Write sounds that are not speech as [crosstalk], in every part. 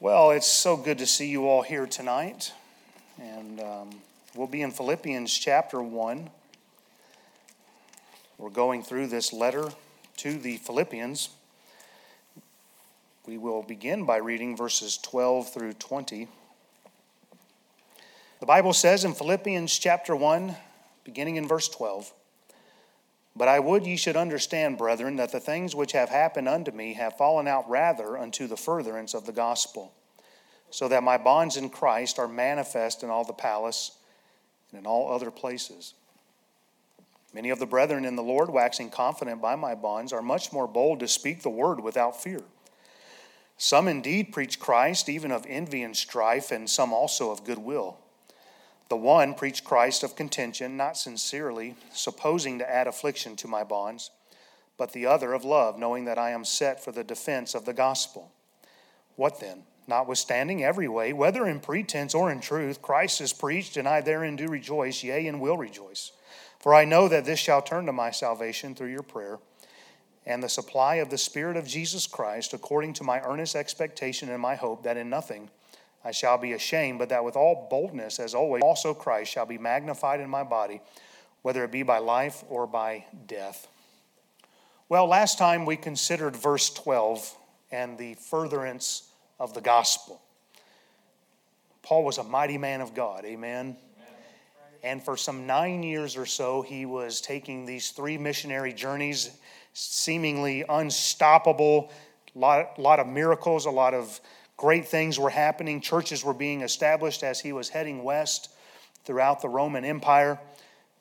Well, it's so good to see you all here tonight. And um, we'll be in Philippians chapter 1. We're going through this letter to the Philippians. We will begin by reading verses 12 through 20. The Bible says in Philippians chapter 1, beginning in verse 12, But I would ye should understand, brethren, that the things which have happened unto me have fallen out rather unto the furtherance of the gospel, so that my bonds in Christ are manifest in all the palace and in all other places. Many of the brethren in the Lord, waxing confident by my bonds, are much more bold to speak the word without fear. Some indeed preach Christ, even of envy and strife, and some also of goodwill. The one preached Christ of contention, not sincerely, supposing to add affliction to my bonds, but the other of love, knowing that I am set for the defense of the gospel. What then? Notwithstanding every way, whether in pretense or in truth, Christ is preached, and I therein do rejoice, yea, and will rejoice. For I know that this shall turn to my salvation through your prayer and the supply of the Spirit of Jesus Christ, according to my earnest expectation and my hope that in nothing I shall be ashamed, but that with all boldness, as always, also Christ shall be magnified in my body, whether it be by life or by death. Well, last time we considered verse 12 and the furtherance of the gospel. Paul was a mighty man of God, amen. And for some nine years or so, he was taking these three missionary journeys, seemingly unstoppable, a lot, lot of miracles, a lot of Great things were happening. Churches were being established as he was heading west throughout the Roman Empire.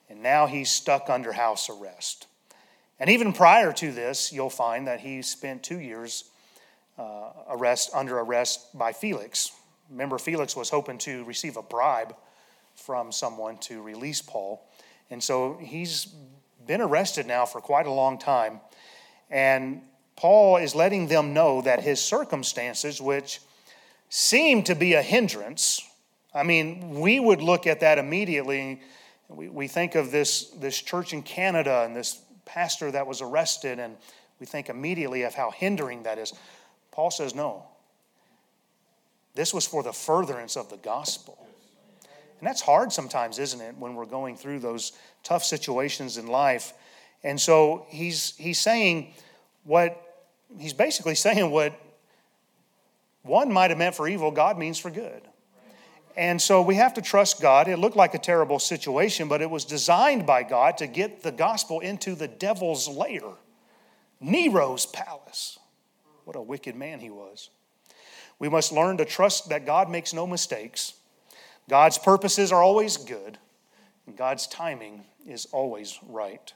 And now he's stuck under house arrest. And even prior to this, you'll find that he spent two years uh, arrest, under arrest by Felix. Remember, Felix was hoping to receive a bribe from someone to release Paul. And so he's been arrested now for quite a long time. And Paul is letting them know that his circumstances, which seem to be a hindrance. I mean, we would look at that immediately. We, we think of this, this church in Canada and this pastor that was arrested, and we think immediately of how hindering that is. Paul says, no. This was for the furtherance of the gospel. And that's hard sometimes, isn't it, when we're going through those tough situations in life. And so he's, he's saying what, he's basically [laughs] saying what one might have meant for evil, God means for good. And so we have to trust God. It looked like a terrible situation, but it was designed by God to get the gospel into the devil's lair, Nero's palace. What a wicked man he was. We must learn to trust that God makes no mistakes. God's purposes are always good, and God's timing is always right.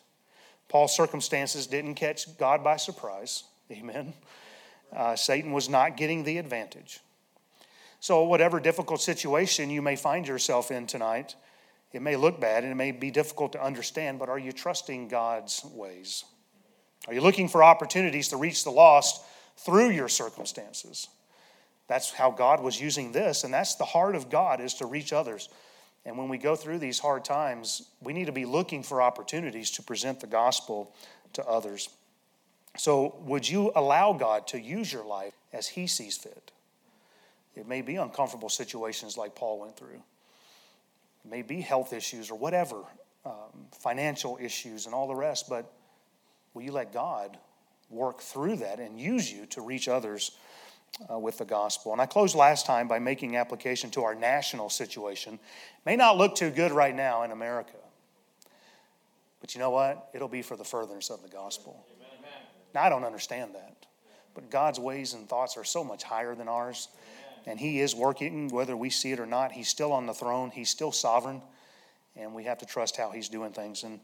Paul's circumstances didn't catch God by surprise. Amen. Uh, Satan was not getting the advantage. So, whatever difficult situation you may find yourself in tonight, it may look bad and it may be difficult to understand, but are you trusting God's ways? Are you looking for opportunities to reach the lost through your circumstances? That's how God was using this, and that's the heart of God is to reach others. And when we go through these hard times, we need to be looking for opportunities to present the gospel to others. So, would you allow God to use your life as He sees fit? It may be uncomfortable situations like Paul went through, it may be health issues or whatever, um, financial issues and all the rest, but will you let God work through that and use you to reach others uh, with the gospel? And I closed last time by making application to our national situation. May not look too good right now in America, but you know what? It'll be for the furtherance of the gospel. Now, I don't understand that. But God's ways and thoughts are so much higher than ours. And He is working, whether we see it or not. He's still on the throne, He's still sovereign. And we have to trust how He's doing things. And,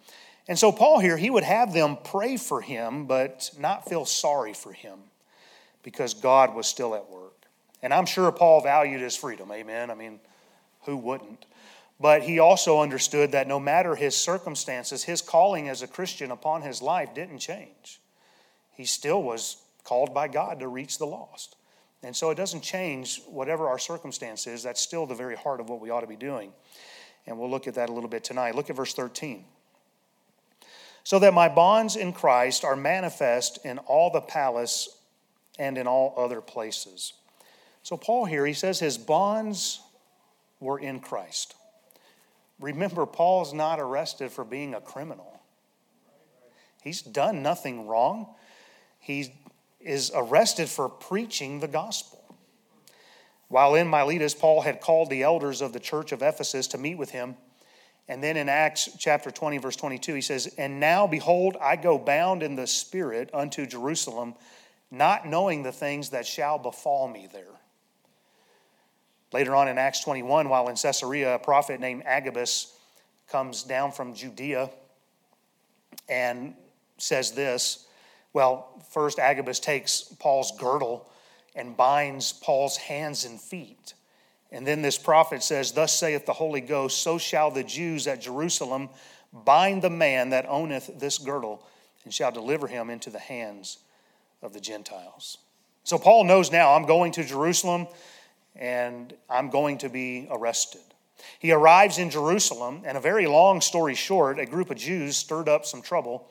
and so, Paul here, he would have them pray for him, but not feel sorry for him because God was still at work. And I'm sure Paul valued his freedom. Amen. I mean, who wouldn't? But he also understood that no matter his circumstances, his calling as a Christian upon his life didn't change he still was called by God to reach the lost. And so it doesn't change whatever our circumstance is. That's still the very heart of what we ought to be doing. And we'll look at that a little bit tonight. Look at verse 13. So that my bonds in Christ are manifest in all the palace and in all other places. So, Paul here, he says his bonds were in Christ. Remember, Paul's not arrested for being a criminal. He's done nothing wrong. He is arrested for preaching the gospel. While in Miletus, Paul had called the elders of the church of Ephesus to meet with him. And then in Acts chapter 20, verse 22, he says, And now, behold, I go bound in the Spirit unto Jerusalem, not knowing the things that shall befall me there. Later on in Acts 21, while in Caesarea, a prophet named Agabus comes down from Judea and says this. Well, first, Agabus takes Paul's girdle and binds Paul's hands and feet. And then this prophet says, Thus saith the Holy Ghost, so shall the Jews at Jerusalem bind the man that owneth this girdle, and shall deliver him into the hands of the Gentiles. So Paul knows now, I'm going to Jerusalem and I'm going to be arrested. He arrives in Jerusalem, and a very long story short, a group of Jews stirred up some trouble.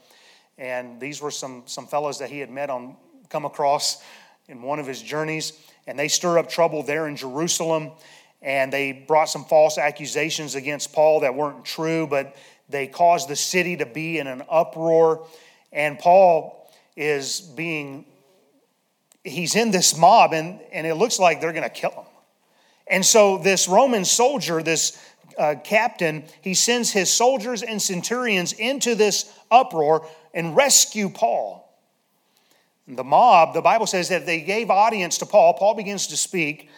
And these were some, some fellows that he had met on, come across in one of his journeys. And they stir up trouble there in Jerusalem. And they brought some false accusations against Paul that weren't true, but they caused the city to be in an uproar. And Paul is being, he's in this mob, and, and it looks like they're going to kill him. And so, this Roman soldier, this uh, captain, he sends his soldiers and centurions into this uproar and rescue Paul. The mob, the Bible says that they gave audience to Paul. Paul begins to speak.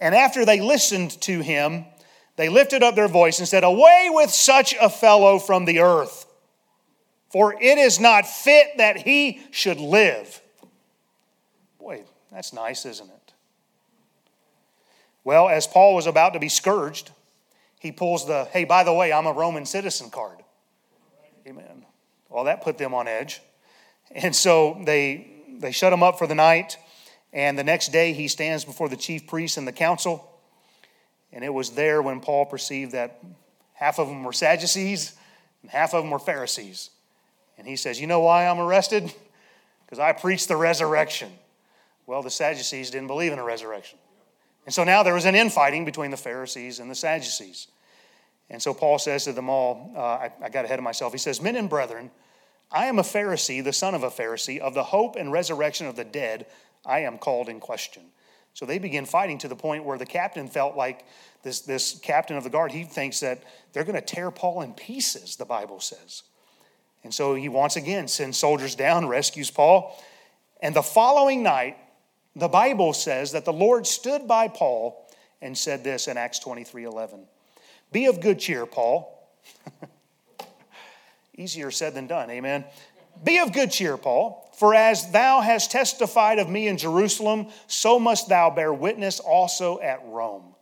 And after they listened to him, they lifted up their voice and said, Away with such a fellow from the earth, for it is not fit that he should live. Boy, that's nice, isn't it? Well, as Paul was about to be scourged, he pulls the, hey, by the way, I'm a Roman citizen card. Amen. Well, that put them on edge. And so they, they shut him up for the night. And the next day he stands before the chief priests and the council. And it was there when Paul perceived that half of them were Sadducees and half of them were Pharisees. And he says, You know why I'm arrested? Because I preach the resurrection. Well, the Sadducees didn't believe in a resurrection. And so now there was an infighting between the Pharisees and the Sadducees. And so Paul says to them all, uh, I, I got ahead of myself. He says, Men and brethren, I am a Pharisee, the son of a Pharisee, of the hope and resurrection of the dead, I am called in question. So they begin fighting to the point where the captain felt like this, this captain of the guard, he thinks that they're going to tear Paul in pieces, the Bible says. And so he once again sends soldiers down, rescues Paul. And the following night, the Bible says that the Lord stood by Paul and said this in Acts 23 11. Be of good cheer, Paul. [laughs] Easier said than done, amen. Be of good cheer, Paul, for as thou hast testified of me in Jerusalem, so must thou bear witness also at Rome.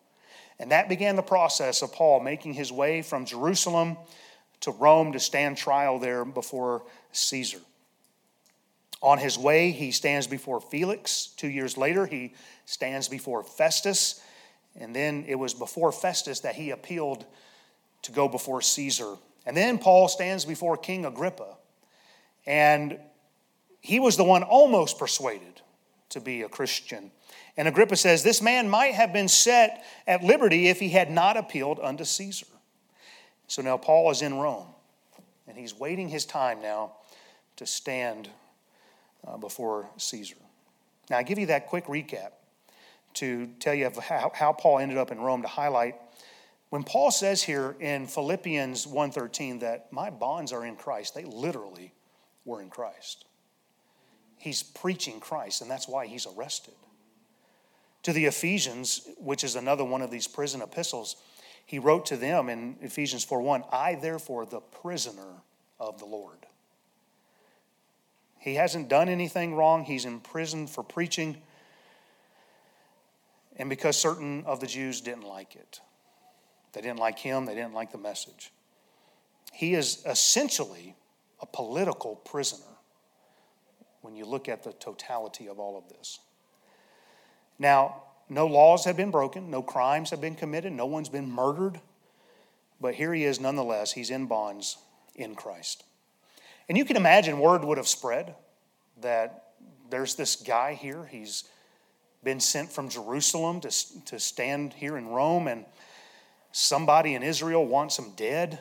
And that began the process of Paul making his way from Jerusalem to Rome to stand trial there before Caesar. On his way, he stands before Felix. Two years later, he stands before Festus. And then it was before Festus that he appealed to go before Caesar. And then Paul stands before King Agrippa. And he was the one almost persuaded to be a Christian. And Agrippa says, This man might have been set at liberty if he had not appealed unto Caesar. So now Paul is in Rome, and he's waiting his time now to stand uh, before Caesar. Now, I give you that quick recap to tell you how, how Paul ended up in Rome to highlight when Paul says here in Philippians 1:13 that my bonds are in Christ, they literally were in Christ. He's preaching Christ, and that's why he's arrested. To the Ephesians, which is another one of these prison epistles, he wrote to them in Ephesians 4:1, I therefore the prisoner of the Lord. He hasn't done anything wrong. He's imprisoned for preaching. And because certain of the Jews didn't like it, they didn't like him, they didn't like the message. He is essentially a political prisoner when you look at the totality of all of this. Now, no laws have been broken, no crimes have been committed, no one's been murdered, but here he is nonetheless. He's in bonds in Christ. And you can imagine word would have spread that there's this guy here. He's been sent from Jerusalem to, to stand here in Rome, and somebody in Israel wants him dead.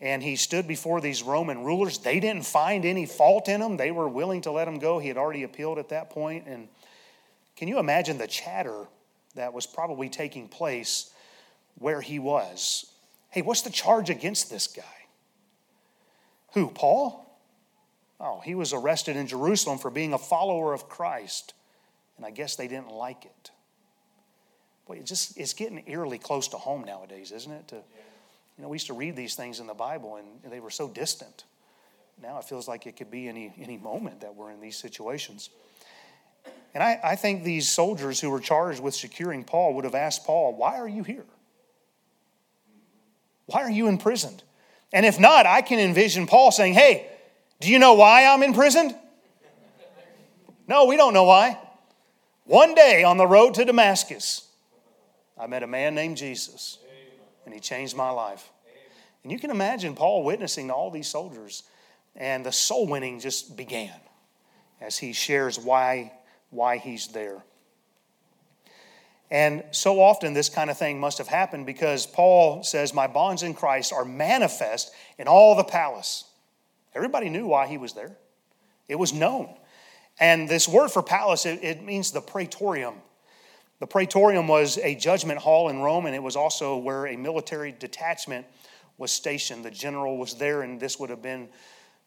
And he stood before these Roman rulers. They didn't find any fault in him, they were willing to let him go. He had already appealed at that point. And can you imagine the chatter that was probably taking place where he was? Hey, what's the charge against this guy? Who, Paul? Oh, he was arrested in Jerusalem for being a follower of Christ. And I guess they didn't like it. Boy, it just it's getting eerily close to home nowadays, isn't it? To, you know, we used to read these things in the Bible and they were so distant. Now it feels like it could be any any moment that we're in these situations. And I, I think these soldiers who were charged with securing Paul would have asked Paul, Why are you here? Why are you imprisoned? And if not, I can envision Paul saying, Hey, do you know why I'm imprisoned? No, we don't know why. One day on the road to Damascus, I met a man named Jesus, and he changed my life. And you can imagine Paul witnessing to all these soldiers, and the soul winning just began as he shares why, why he's there. And so often, this kind of thing must have happened because Paul says, My bonds in Christ are manifest in all the palace. Everybody knew why he was there, it was known. And this word for palace, it, it means the praetorium. The praetorium was a judgment hall in Rome, and it was also where a military detachment was stationed. The general was there, and this would have been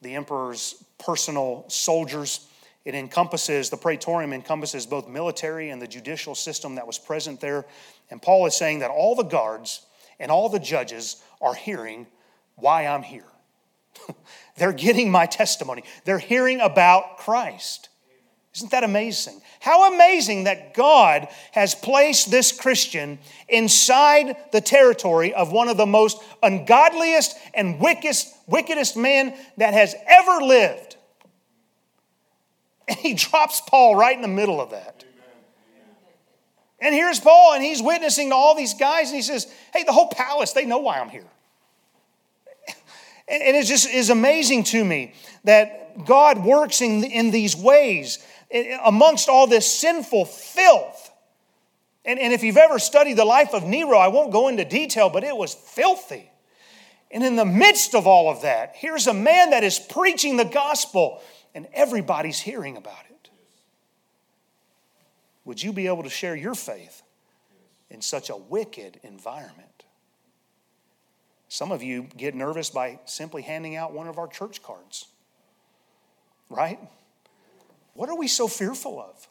the emperor's personal soldiers. It encompasses, the praetorium encompasses both military and the judicial system that was present there. And Paul is saying that all the guards and all the judges are hearing why I'm here. [laughs] They're getting my testimony, they're hearing about Christ. Isn't that amazing? How amazing that God has placed this Christian inside the territory of one of the most ungodliest and wickedest, wickedest men that has ever lived. And he drops Paul right in the middle of that. And here's Paul, and he's witnessing to all these guys, and he says, Hey, the whole palace, they know why I'm here. And it just is amazing to me that God works in, in these ways amongst all this sinful filth. And, and if you've ever studied the life of Nero, I won't go into detail, but it was filthy. And in the midst of all of that, here's a man that is preaching the gospel, and everybody's hearing about it. Would you be able to share your faith in such a wicked environment? Some of you get nervous by simply handing out one of our church cards, right? What are we so fearful of?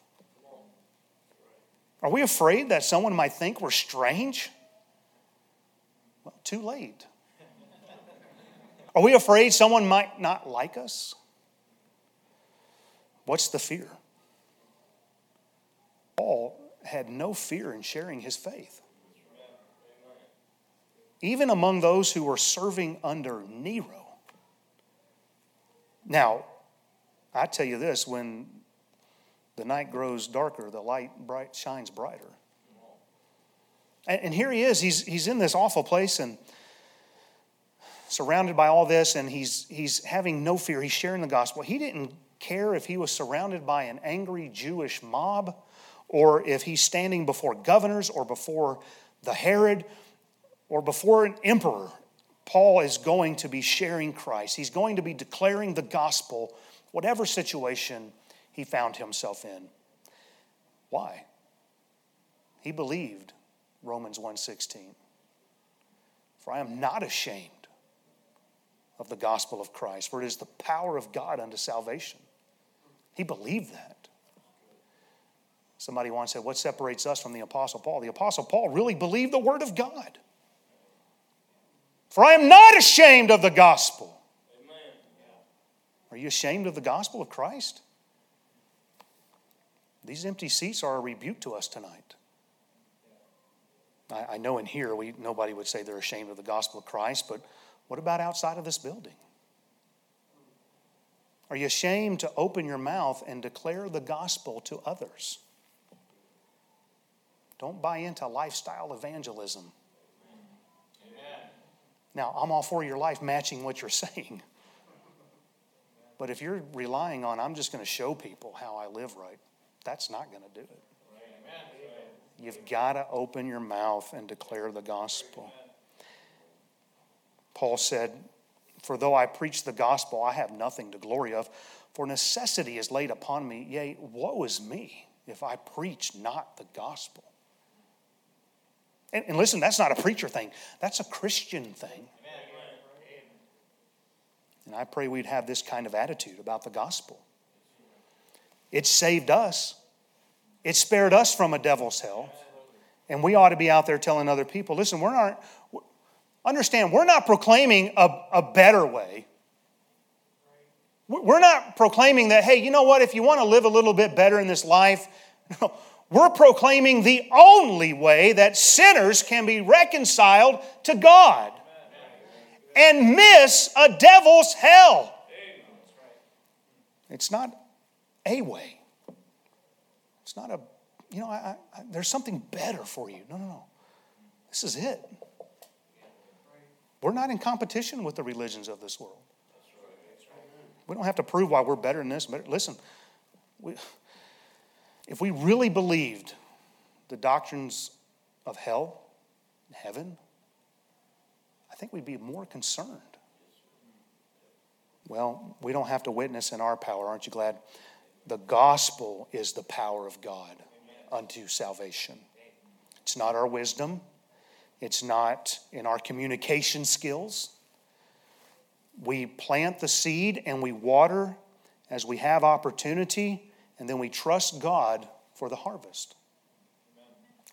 Are we afraid that someone might think we're strange? Well, too late. Are we afraid someone might not like us? What's the fear? Paul had no fear in sharing his faith. Even among those who were serving under Nero. Now, I tell you this when the night grows darker, the light bright shines brighter. And, here he is, he's, he's in this awful place and surrounded by all this, and he's, he's having no fear. He's sharing the gospel. He didn't care if he was surrounded by an angry Jewish mob or if he's standing before governors or before the Herod or before an emperor. Paul is going to be sharing Christ. He's going to be declaring the gospel whatever situation he found himself in. Why? He believed Romans 1:16. For I am not ashamed of the gospel of Christ, for it is the power of God unto salvation. He believed that. Somebody once said, What separates us from the Apostle Paul? The Apostle Paul really believed the Word of God. For I am not ashamed of the gospel. Are you ashamed of the gospel of Christ? These empty seats are a rebuke to us tonight. I, I know in here we, nobody would say they're ashamed of the gospel of Christ, but what about outside of this building? Are you ashamed to open your mouth and declare the gospel to others? Don't buy into lifestyle evangelism. Amen. Now, I'm all for your life matching what you're [laughs] saying. But if you're relying on, I'm just going to show people how I live right, that's not going to do it. You've got to open your mouth and declare the gospel. Paul said, For though I preach the gospel, I have nothing to glory of, for necessity is laid upon me. Yea, woe is me if I preach not the gospel. And, and listen, that's not a preacher thing, that's a Christian thing. And I pray we'd have this kind of attitude about the gospel. It saved us, it spared us from a devil's hell. And we ought to be out there telling other people listen, we're not, understand, we're not proclaiming a, a better way. We're not proclaiming that, hey, you know what, if you want to live a little bit better in this life, [laughs] no, we're proclaiming the only way that sinners can be reconciled to God and miss a devil's hell. It's not a way. It's not a, you know, I, I, there's something better for you. No, no, no. This is it. We're not in competition with the religions of this world. We don't have to prove why we're better than this. But listen, we, if we really believed the doctrines of hell, and heaven, I think we'd be more concerned. Well, we don't have to witness in our power. Aren't you glad? The gospel is the power of God unto salvation. It's not our wisdom, it's not in our communication skills. We plant the seed and we water as we have opportunity, and then we trust God for the harvest.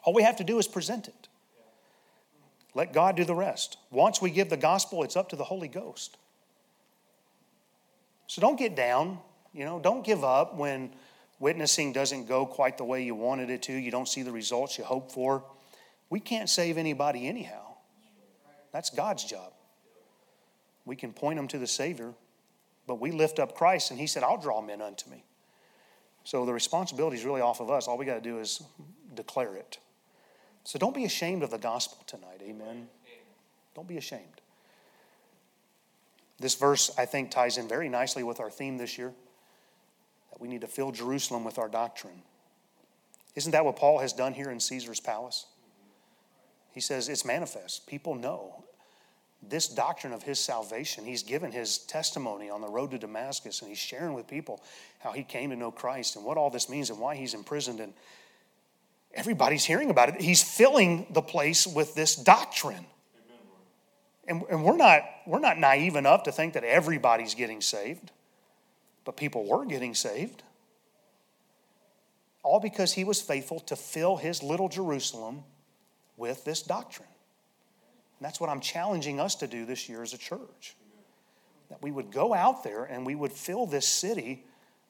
All we have to do is present it. Let God do the rest. Once we give the gospel, it's up to the Holy Ghost. So don't get down. You know, don't give up when witnessing doesn't go quite the way you wanted it to. You don't see the results you hope for. We can't save anybody anyhow. That's God's job. We can point them to the Savior, but we lift up Christ, and He said, I'll draw men unto me. So the responsibility is really off of us. All we got to do is declare it. So don't be ashamed of the gospel tonight. Amen. Don't be ashamed. This verse, I think, ties in very nicely with our theme this year that we need to fill Jerusalem with our doctrine. Isn't that what Paul has done here in Caesar's palace? He says it's manifest. People know this doctrine of his salvation. He's given his testimony on the road to Damascus and he's sharing with people how he came to know Christ and what all this means and why he's imprisoned. And everybody's hearing about it. He's filling the place with this doctrine. And, and we're, not, we're not naive enough to think that everybody's getting saved, but people were getting saved. All because he was faithful to fill his little Jerusalem with this doctrine. And that's what I'm challenging us to do this year as a church. That we would go out there and we would fill this city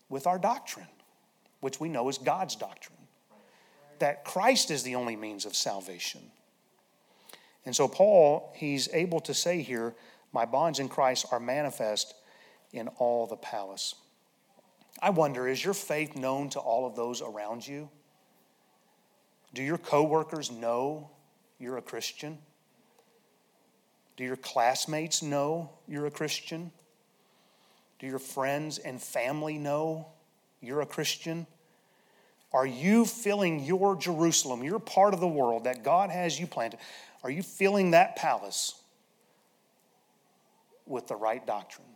with our doctrine, which we know is God's doctrine. That Christ is the only means of salvation. And so, Paul, he's able to say here, My bonds in Christ are manifest in all the palace. I wonder, is your faith known to all of those around you? Do your coworkers know you're a Christian? Do your classmates know you're a Christian? Do your friends and family know you're a Christian? Are you filling your Jerusalem, your part of the world that God has you planted? Are you filling that palace with the right doctrine?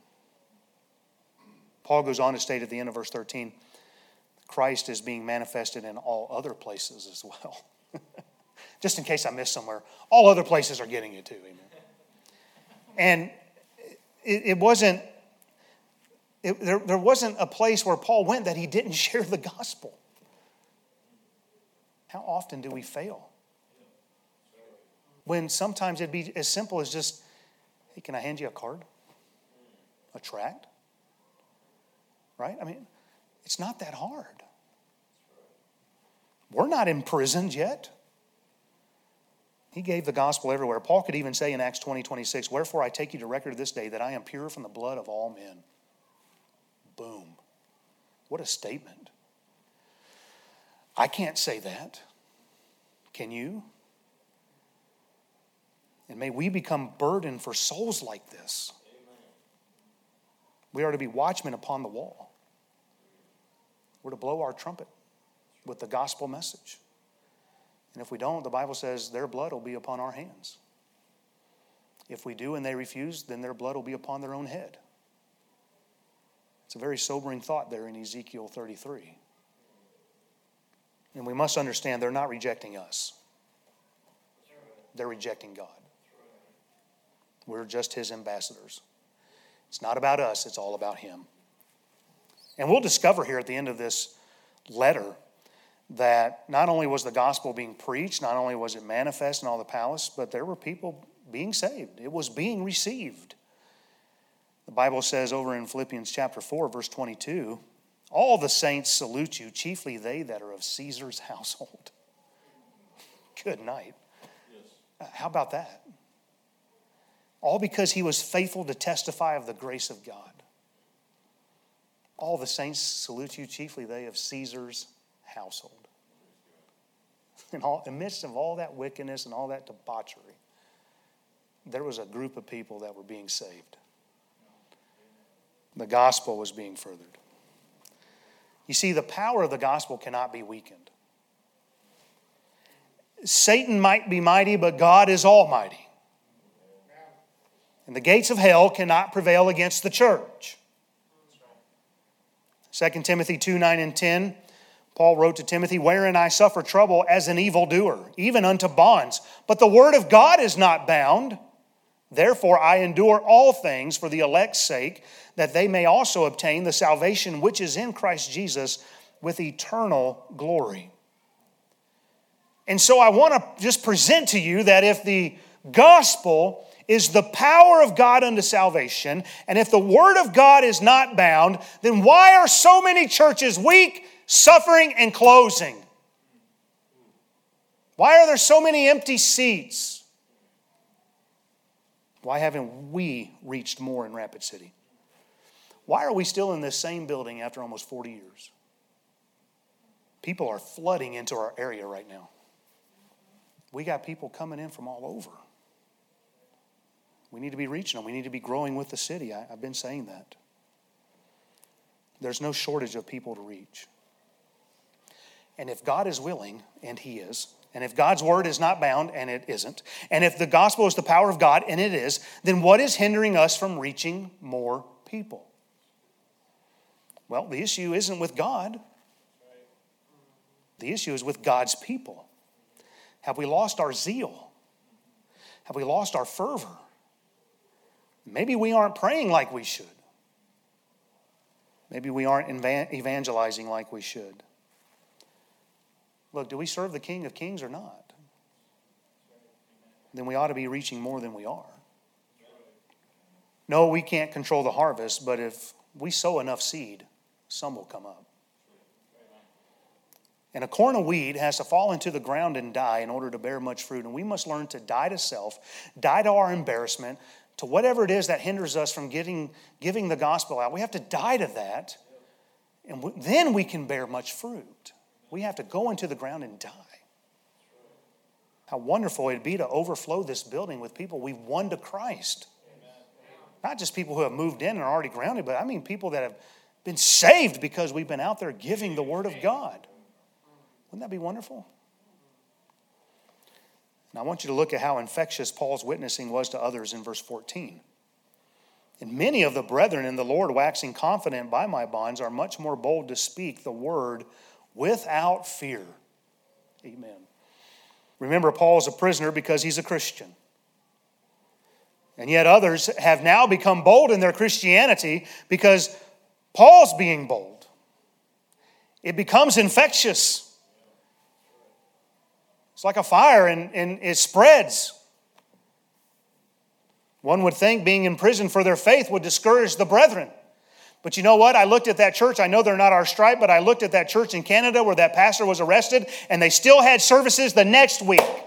Paul goes on to state at the end of verse 13 Christ is being manifested in all other places as well. Just in case I missed somewhere, all other places are getting it too. Amen. And it, it wasn't, it, there, there wasn't a place where Paul went that he didn't [laughs] share the gospel. How often do we fail? When sometimes it'd be as simple as just, hey, can I hand you a card? A tract? Right? I mean, it's not that hard. We're not imprisoned yet. He gave the gospel everywhere. Paul could even say in Acts 20 26, Wherefore I take you to record this day that I am pure from the blood of all men. Boom. What a statement. I can't say that. Can you? And may we become burdened for souls like this. We are to be watchmen upon the wall. We're to blow our trumpet with the gospel message. And if we don't, the Bible says their blood will be upon our hands. If we do and they refuse, then their blood will be upon their own head. It's a very sobering thought there in Ezekiel 33. And we must understand they're not rejecting us, they're rejecting God. We're just His ambassadors. It's not about us, it's all about Him. And we'll discover here at the end of this letter that not only was the gospel being preached, not only was it manifest in all the palace, but there were people being saved. It was being received. The Bible says over in Philippians chapter 4, verse 22 All the saints salute you, chiefly they that are of Caesar's [laughs] household. Good night. Yes. How about that? All because he was faithful to testify of the grace of God. All the saints salute you, chiefly they of Caesar's household. In, all, in the midst of all that wickedness and all that debauchery, there was a group of people that were being saved. The gospel was being furthered. You see, the power of the gospel cannot be weakened. Satan might be mighty, but God is almighty. And the gates of hell cannot prevail against the church. 2 Timothy 2 9 and 10, Paul wrote to Timothy, Wherein I suffer trouble as an evildoer, even unto bonds. But the word of God is not bound. Therefore, I endure all things for the elect's sake, that they may also obtain the salvation which is in Christ Jesus with eternal glory. And so, I want to just present to you that if the gospel is the power of God unto salvation, and if the word of God is not bound, then why are so many churches weak, suffering, and closing? Why are there so many empty seats? Why haven't we reached more in Rapid City? Why are we still in this same building after almost 40 years? People are flooding into our area right now. We got people coming in from all over. We need to be reaching them. We need to be growing with the city. I, have been saying that. There's no shortage of people to reach. And if God is willing, and He is, and if God's word is not bound, and it isn't, and if the gospel is the power of God, and it is, then what is hindering us from reaching more people? Well, the issue isn't with God, the issue is with God's people. Have we lost our zeal? Have we lost our fervor? Maybe we aren't praying like we should. Maybe we aren't evangelizing like we should. Look, do we serve the King of Kings or not? Then we ought to be reaching more than we are. No, we can't control the harvest, but if we sow enough seed, some will come up. And a corn of weed has to fall into the ground and die in order to bear much fruit. And we must learn to die to self, die to our embarrassment, to whatever it is that hinders us from getting, giving the gospel out. We have to die to that, and then we can bear much fruit. We have to go into the ground and die. How wonderful it'd be to overflow this building with people we've won to Christ. Not just people who have moved in and are already grounded, but I mean people that have been saved because we've been out there giving the Word of God. Wouldn't that be wonderful? And I want you to look at how infectious Paul's witnessing was to others in verse 14. And many of the brethren in the Lord, waxing confident by my bonds, are much more bold to speak the word without fear. Amen. Remember, Paul is a prisoner because he's a Christian. And yet others have now become bold in their Christianity because Paul's being bold. It becomes infectious. It's like a fire and, and it spreads. One would think being in prison for their faith would discourage the brethren. But you know what? I looked at that church. I know they're not our stripe, but I looked at that church in Canada where that pastor was arrested, and they still had services the next week. Amen.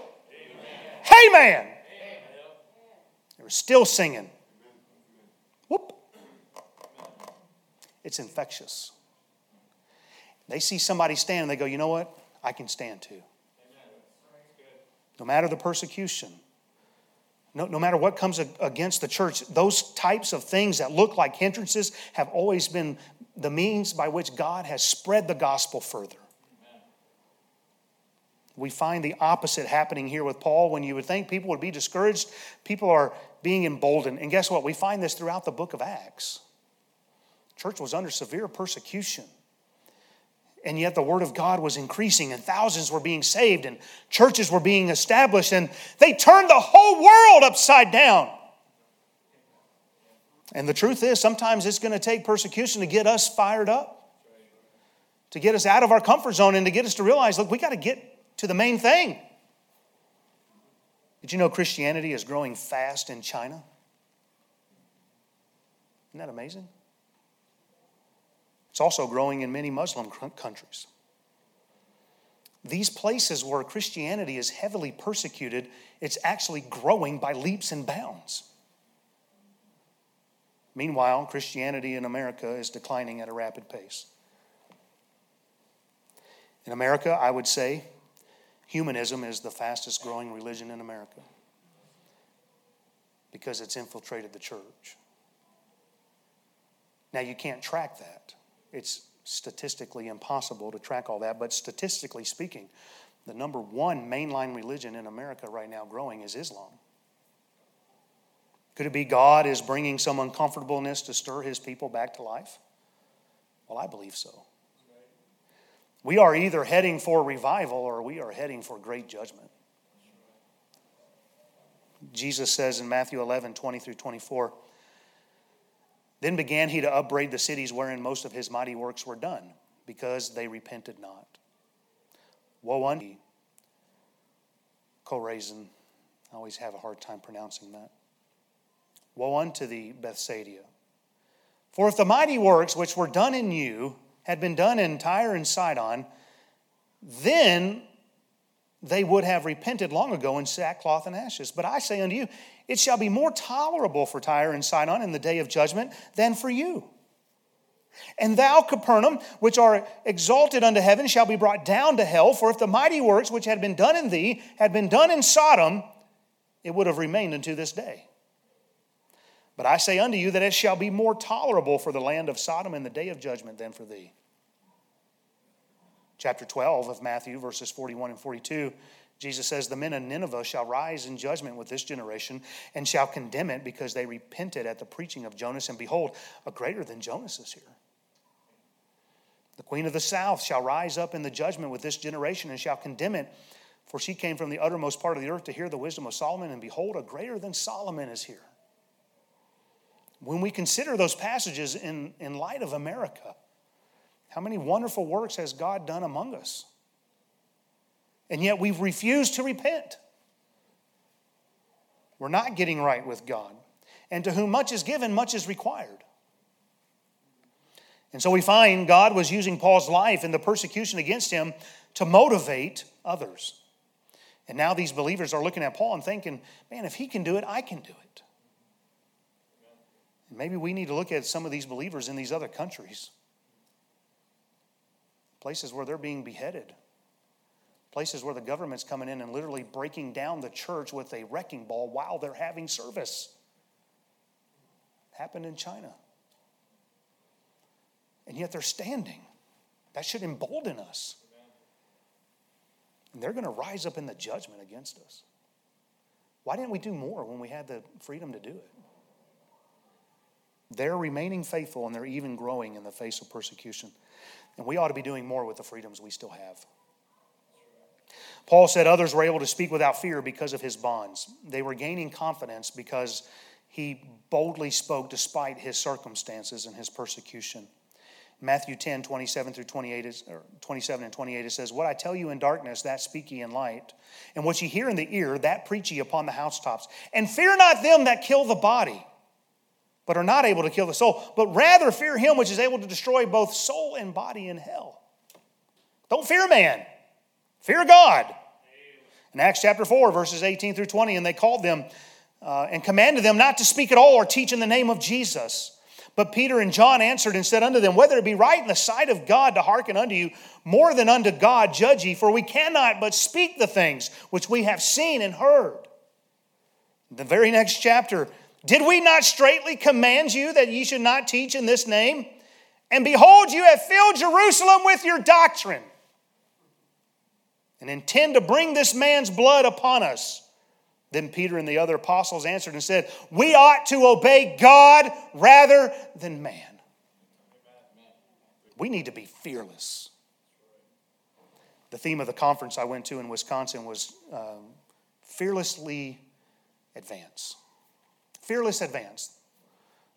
Hey, man! They were still singing. Whoop. It's infectious. They see somebody stand and they go, you know what? I can stand too. No matter the persecution, no, no matter what comes against the church, those types of things that look like hindrances have always been the means by which God has spread the gospel further. We find the opposite happening here with Paul. When you would think people would be discouraged, people are being emboldened. And guess what? We find this throughout the book of Acts. Church was under severe persecution. And yet the word of God was increasing, and thousands were being saved, and churches were being established, and they turned the whole world upside down. And the truth is, sometimes it's going to take persecution to get us fired up, to get us out of our comfort zone, and to get us to realize look, we got to get to the main thing. Did you know Christianity is growing fast in China? Isn't that amazing? It's also growing in many Muslim countries. These places where Christianity is heavily persecuted, it's actually growing by leaps and bounds. Meanwhile, Christianity in America is declining at a rapid pace. In America, I would say humanism is the fastest growing religion in America because it's infiltrated the church. Now, you can't track that. It's statistically impossible to track all that, but statistically speaking, the number one mainline religion in America right now growing is Islam. Could it be God is bringing some uncomfortableness to stir his people back to life? Well, I believe so. We are either heading for revival or we are heading for great judgment. Jesus says in Matthew 11, 20 through 24, then began he to upbraid the cities wherein most of his mighty works were done, because they repented not. Woe unto Chorazin. I always have a hard time pronouncing that. Woe unto thee, Bethsaida. For if the mighty works which were done in you had been done in Tyre and Sidon, then they would have repented long ago in sackcloth and ashes. But I say unto you, it shall be more tolerable for Tyre and Sidon in the day of judgment than for you. And thou, Capernaum, which are exalted unto heaven, shall be brought down to hell. For if the mighty works which had been done in thee had been done in Sodom, it would have remained unto this day. But I say unto you that it shall be more tolerable for the land of Sodom in the day of judgment than for thee. Chapter 12 of Matthew, verses 41 and 42 Jesus says, The men of Nineveh shall rise in judgment with this generation and shall condemn it because they repented at the preaching of Jonas. And behold, a greater than Jonas is here. The queen of the south shall rise up in the judgment with this generation and shall condemn it, for she came from the uttermost part of the earth to hear the wisdom of Solomon. And behold, a greater than Solomon is here. When we consider those passages in, in light of America, how many wonderful works has God done among us? And yet we've refused to repent. We're not getting right with God. And to whom much is given, much is required. And so we find God was using Paul's life and the persecution against him to motivate others. And now these believers are looking at Paul and thinking, man, if he can do it, I can do it. And maybe we need to look at some of these believers in these other countries, places where they're being beheaded Places where the government's coming in and literally breaking down the church with a wrecking ball while they're having service. Happened in China. And yet they're standing. That should embolden us. And they're going to rise up in the judgment against us. Why didn't we do more when we had the freedom to do it? They're remaining faithful and they're even growing in the face of persecution. And we ought to be doing more with the freedoms we still have. Paul said others were able to speak without fear because of his bonds. They were gaining confidence because he boldly spoke despite his circumstances and his persecution. Matthew 10, 27 through 28 is, 27 and 28, it says, What I tell you in darkness, that speak ye in light. And what ye hear in the ear, that preach ye upon the housetops. And fear not them that kill the body, but are not able to kill the soul, but rather fear him which is able to destroy both soul and body in hell. Don't fear man. Fear God. In Acts chapter 4, verses 18 through 20, and they called them uh, and commanded them not to speak at all or teach in the name of Jesus. But Peter and John answered and said unto them, Whether it be right in the sight of God to hearken unto you, more than unto God judge ye, for we cannot but speak the things which we have seen and heard. The very next chapter, did we not straightly command you that ye should not teach in this name? And behold, you have filled Jerusalem with your doctrine. and intend to bring this man's blood upon us. Then Peter and the other apostles answered and said, We ought to obey God rather than man. We need to be fearless. The theme of the conference I went to in Wisconsin was um, fearlessly advance. Fearless advance.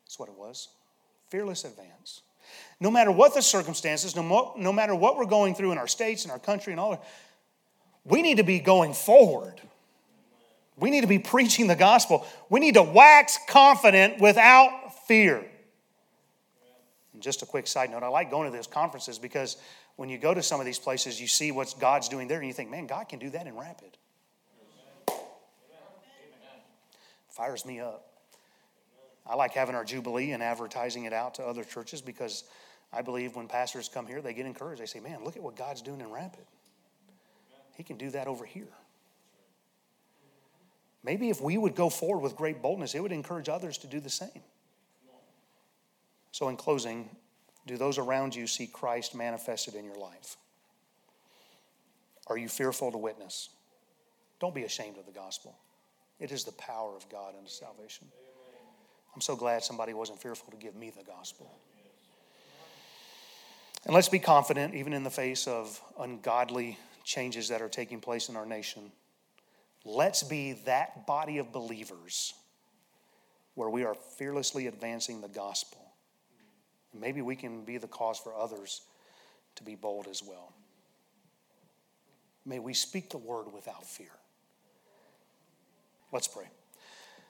That's what it was. Fearless advance. No matter what the circumstances, no, mo- no matter what we're going through in our states and our country and all, we need to be going forward. We need to be preaching the gospel. We need to wax confident without fear. And just a quick side note I like going to those conferences because when you go to some of these places, you see what God's doing there, and you think, man, God can do that in Rapid. Fires me up. I like having our Jubilee and advertising it out to other churches because I believe when pastors come here, they get encouraged. They say, man, look at what God's doing in Rapid. He can do that over here. Maybe if we would go forward with great boldness, it would encourage others to do the same. So, in closing, do those around you see Christ manifested in your life? Are you fearful to witness? Don't be ashamed of the gospel. It is the power of God unto salvation. I'm so glad somebody wasn't fearful to give me the gospel. And let's be confident, even in the face of ungodly changes that are taking place in our nation. Let's be that body of believers where we are fearlessly advancing the gospel. Maybe we can be the cause for others to be bold as well. May we speak the word without fear. Let's pray.